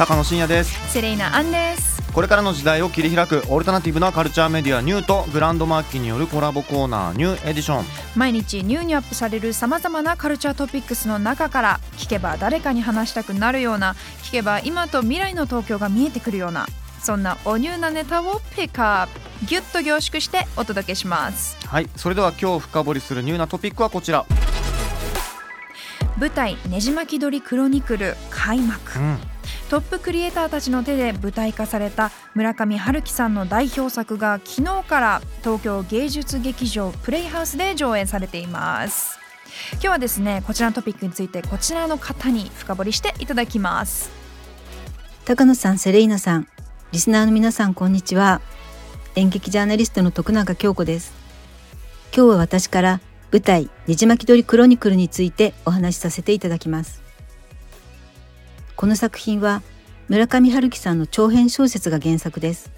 高野真也です。セレイナアンです。これからの時代を切り開くオルタナティブなカルチャーメディアニューとグランドマーキーによるコラボコーナーニューエディション。毎日ニューにアップされるさまざまなカルチャートピックスの中から聞けば誰かに話したくなるような聞けば今と未来の東京が見えてくるようなそんなおニューなネタをピックアップギュッと凝縮してお届けします。はいそれでは今日深掘りするニューなトピックはこちら。舞台「ねじ巻き鳥クロニクル」開幕。うんトップクリエイターたちの手で舞台化された村上春樹さんの代表作が昨日から東京芸術劇場プレイハウスで上演されています今日はですねこちらのトピックについてこちらの方に深掘りしていただきます高野さん、セレイナさん、リスナーの皆さん、こんにちは。演劇ジャーナリストの徳永京子です。今日は私から舞台ねじ巻き鳥クロニクルについてお話しさせていただきます。この作品は村上春樹さんの長編小説が原作です。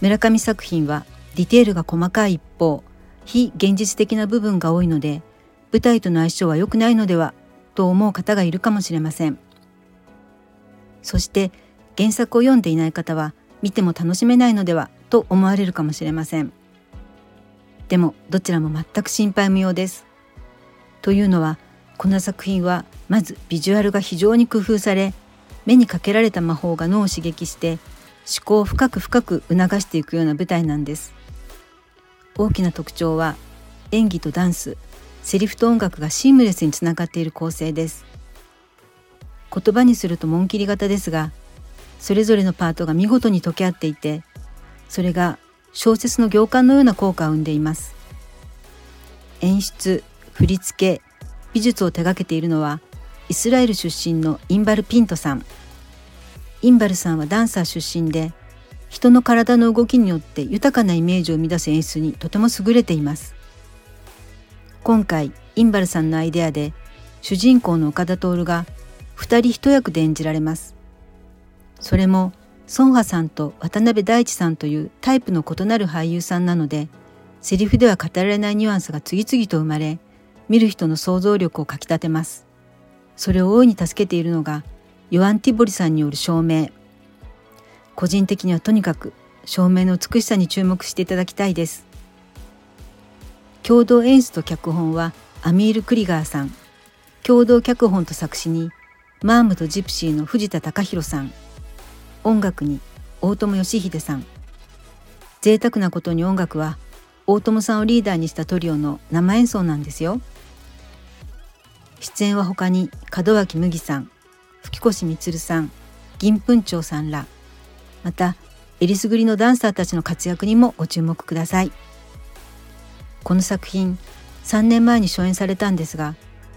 村上作品はディテールが細かい一方、非現実的な部分が多いので、舞台との相性は良くないのではと思う方がいるかもしれません。そして原作を読んでいない方は見ても楽しめないのではと思われるかもしれません。でもどちらも全く心配無用です。というのはこの作品はまずビジュアルが非常に工夫され目にかけられた魔法が脳を刺激して思考を深く深く促していくような舞台なんです。大きな特徴は演技とダンス、セリフと音楽がシームレスにつながっている構成です。言葉にすると紋切り型ですがそれぞれのパートが見事に溶け合っていてそれが小説の行間のような効果を生んでいます演出振り付け美術を手掛けているのはイスラエル出身のインバル・ピントさんインバルさんはダンサー出身で人の体の動きによって豊かなイメージを生み出す演出にとても優れています今回インバルさんのアイデアで主人公の岡田徹が二人一役で演じられます。それも孫波さんと渡辺大地さんというタイプの異なる俳優さんなので、セリフでは語られないニュアンスが次々と生まれ、見る人の想像力をかきたてます。それを大いに助けているのが、ヨアン・ティボリさんによる照明。個人的にはとにかく照明の美しさに注目していただきたいです。共同演出と脚本はアミール・クリガーさん。共同脚本と作詞にマームとジプシーの藤田隆弘さん音楽に大友義秀さん贅沢なことに音楽は大友さんをリーダーにしたトリオの生演奏なんですよ出演は他に門脇麦さん吹越充さん銀粉長さんらまたえりすぐりのダンサーたちの活躍にもご注目ください。この作品3年前に初演されたんですが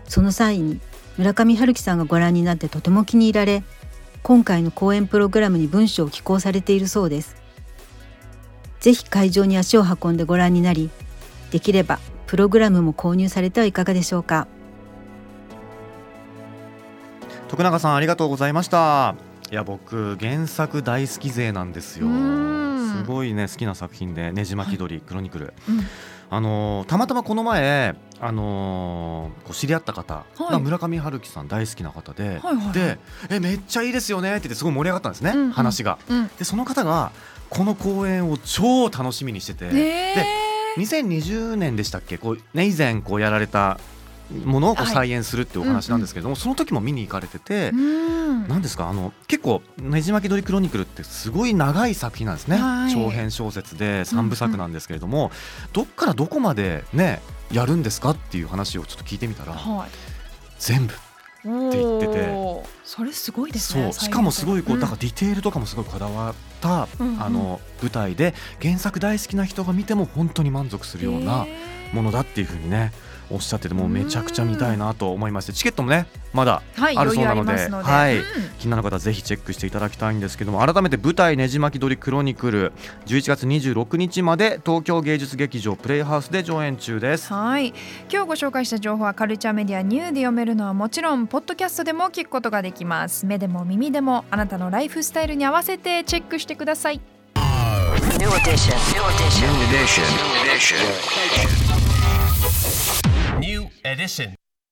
その際に村上春樹さんがご覧になってとても気に入られ今回の公演プログラムに文章を寄稿されているそうです。ぜひ会場に足を運んでご覧になりできればプログラムも購入されてはいかがでしょうか。徳永さんありがとうございました。いや僕原作大好き勢なんですよ。すごいね好きな作品でねじ巻き鳥、クロニクル。うん。あのーたまたまこの前あのーこう知り合った方はい。が村上春樹さん大好きな方で、はいはいはい。でえめっちゃいいですよねって言ってすごい盛り上がったんですね、うんうん。話が。うん。でその方がこの公演を超楽しみにしてて、えで2020年でしたっけこう、ね、以前こうやられたものをこうはい。再演するっていうお話なんですけども、その時も見に行かれてて、うん。なんですか？あの結構「ねじ巻き鳥クロニクル」ってすごい長い作品なんですね、はい。長編小説で3部作なんですけれども、どっからどこまでねやるんですかっていう話をちょっと聞いてみたらはい。全部って言ってて。それすごいですねそう。しかもすごいこう、ん。だからディテールとかもすごいこだわった、あの舞台で原作大好きな人が見ても本当に満足するようなものだっていうふうにねおっしゃっててもうめちゃくちゃ見たいなと思いましてチケットもねまだはいあるそうなので,、はいうん気になる方はぜひチェックしていただきたいんですけども改めて舞台「ねじ巻き鳥クロニクル」11月26日まで東京芸術劇場プレイハウスで上演中です。はい今日ご紹介した情報はカルチャーメディアニューで読めるのはもちろんポッドキャストでも聞くことができます目でも耳でもあなたのライフスタイルに合わせてチェックしてください New edition. New edition. New edition. New edition. Edition.